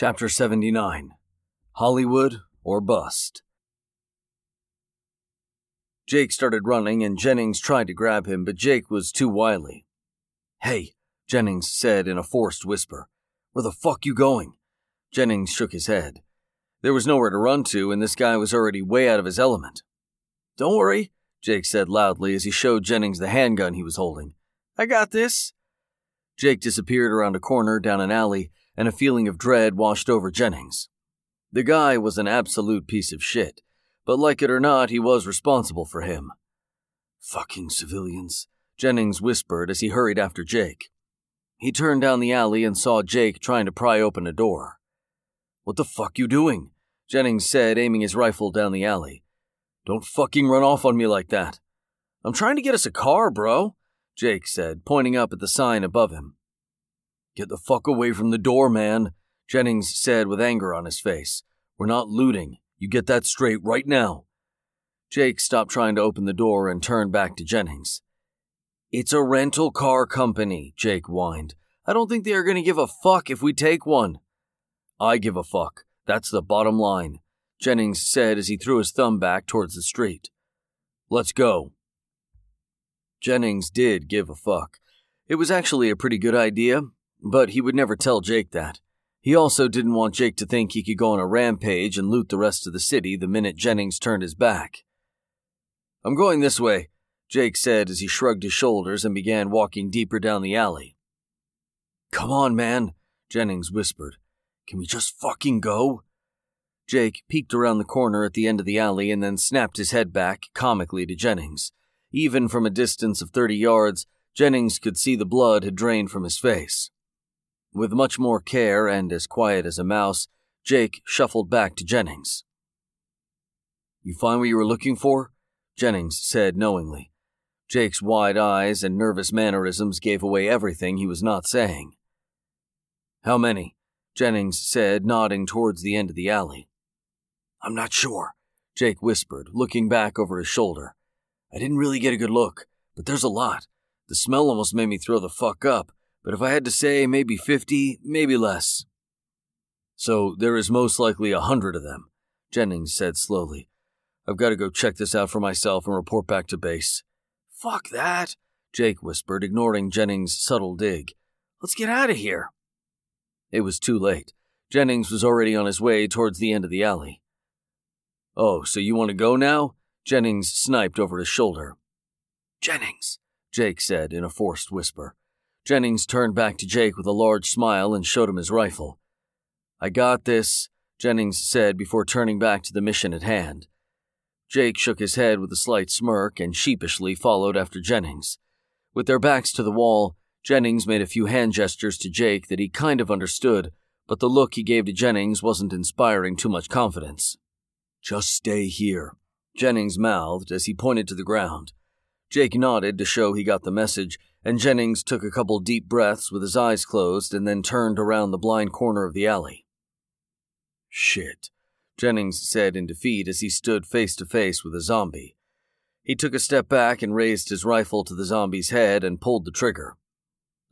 Chapter 79 Hollywood or Bust. Jake started running, and Jennings tried to grab him, but Jake was too wily. Hey, Jennings said in a forced whisper. Where the fuck you going? Jennings shook his head. There was nowhere to run to, and this guy was already way out of his element. Don't worry, Jake said loudly as he showed Jennings the handgun he was holding. I got this. Jake disappeared around a corner down an alley, and a feeling of dread washed over Jennings. The guy was an absolute piece of shit, but like it or not, he was responsible for him. Fucking civilians, Jennings whispered as he hurried after Jake. He turned down the alley and saw Jake trying to pry open a door. What the fuck you doing? Jennings said, aiming his rifle down the alley. Don't fucking run off on me like that. I'm trying to get us a car, bro, Jake said, pointing up at the sign above him. Get the fuck away from the door, man, Jennings said with anger on his face. We're not looting. You get that straight right now. Jake stopped trying to open the door and turned back to Jennings. It's a rental car company, Jake whined. I don't think they are going to give a fuck if we take one. I give a fuck. That's the bottom line, Jennings said as he threw his thumb back towards the street. Let's go. Jennings did give a fuck. It was actually a pretty good idea, but he would never tell Jake that. He also didn't want Jake to think he could go on a rampage and loot the rest of the city the minute Jennings turned his back. I'm going this way, Jake said as he shrugged his shoulders and began walking deeper down the alley. Come on, man, Jennings whispered. Can we just fucking go? Jake peeked around the corner at the end of the alley and then snapped his head back comically to Jennings. Even from a distance of 30 yards, Jennings could see the blood had drained from his face. With much more care and as quiet as a mouse, Jake shuffled back to Jennings. You find what you were looking for? Jennings said knowingly. Jake's wide eyes and nervous mannerisms gave away everything he was not saying. How many? Jennings said, nodding towards the end of the alley. I'm not sure, Jake whispered, looking back over his shoulder. I didn't really get a good look, but there's a lot. The smell almost made me throw the fuck up, but if I had to say, maybe 50, maybe less. So there is most likely a hundred of them, Jennings said slowly. I've got to go check this out for myself and report back to base. Fuck that, Jake whispered, ignoring Jennings' subtle dig. Let's get out of here. It was too late. Jennings was already on his way towards the end of the alley. Oh, so you want to go now? Jennings sniped over his shoulder. Jennings, Jake said in a forced whisper. Jennings turned back to Jake with a large smile and showed him his rifle. I got this, Jennings said before turning back to the mission at hand. Jake shook his head with a slight smirk and sheepishly followed after Jennings. With their backs to the wall, Jennings made a few hand gestures to Jake that he kind of understood, but the look he gave to Jennings wasn't inspiring too much confidence. Just stay here, Jennings mouthed as he pointed to the ground. Jake nodded to show he got the message, and Jennings took a couple deep breaths with his eyes closed and then turned around the blind corner of the alley. Shit, Jennings said in defeat as he stood face to face with a zombie. He took a step back and raised his rifle to the zombie's head and pulled the trigger.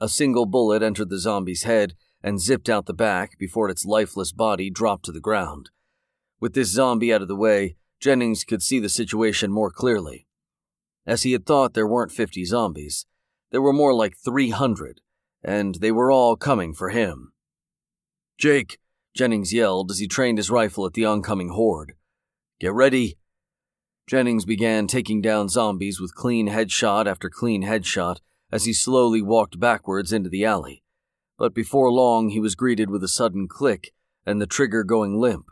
A single bullet entered the zombie's head and zipped out the back before its lifeless body dropped to the ground. With this zombie out of the way, Jennings could see the situation more clearly. As he had thought, there weren't 50 zombies. There were more like 300, and they were all coming for him. Jake, Jennings yelled as he trained his rifle at the oncoming horde. Get ready. Jennings began taking down zombies with clean headshot after clean headshot as he slowly walked backwards into the alley. But before long, he was greeted with a sudden click and the trigger going limp.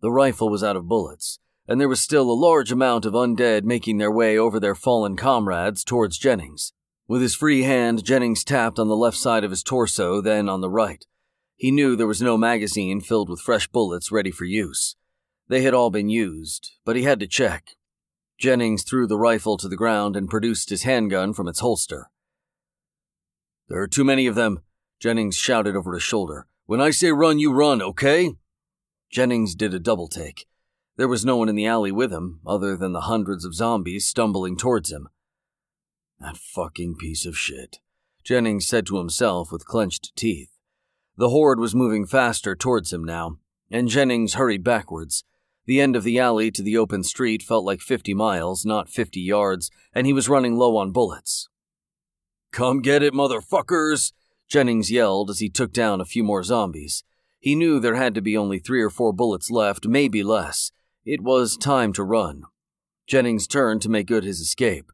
The rifle was out of bullets, and there was still a large amount of undead making their way over their fallen comrades towards Jennings. With his free hand, Jennings tapped on the left side of his torso, then on the right. He knew there was no magazine filled with fresh bullets ready for use. They had all been used, but he had to check. Jennings threw the rifle to the ground and produced his handgun from its holster. There are too many of them, Jennings shouted over his shoulder. When I say run, you run, okay? Jennings did a double take. There was no one in the alley with him, other than the hundreds of zombies stumbling towards him. That fucking piece of shit, Jennings said to himself with clenched teeth. The horde was moving faster towards him now, and Jennings hurried backwards. The end of the alley to the open street felt like 50 miles, not 50 yards, and he was running low on bullets. Come get it, motherfuckers! Jennings yelled as he took down a few more zombies. He knew there had to be only three or four bullets left, maybe less. It was time to run. Jennings turned to make good his escape,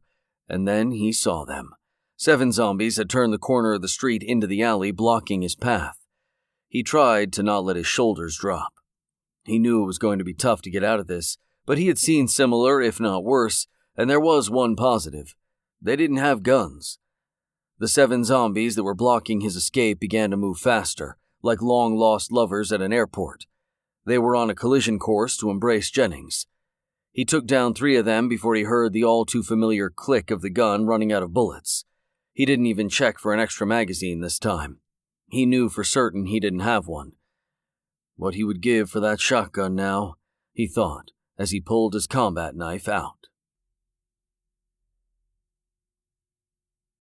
and then he saw them. Seven zombies had turned the corner of the street into the alley, blocking his path. He tried to not let his shoulders drop. He knew it was going to be tough to get out of this, but he had seen similar, if not worse, and there was one positive. They didn't have guns. The seven zombies that were blocking his escape began to move faster, like long lost lovers at an airport. They were on a collision course to embrace Jennings. He took down three of them before he heard the all too familiar click of the gun running out of bullets. He didn't even check for an extra magazine this time. He knew for certain he didn't have one. What he would give for that shotgun now, he thought, as he pulled his combat knife out.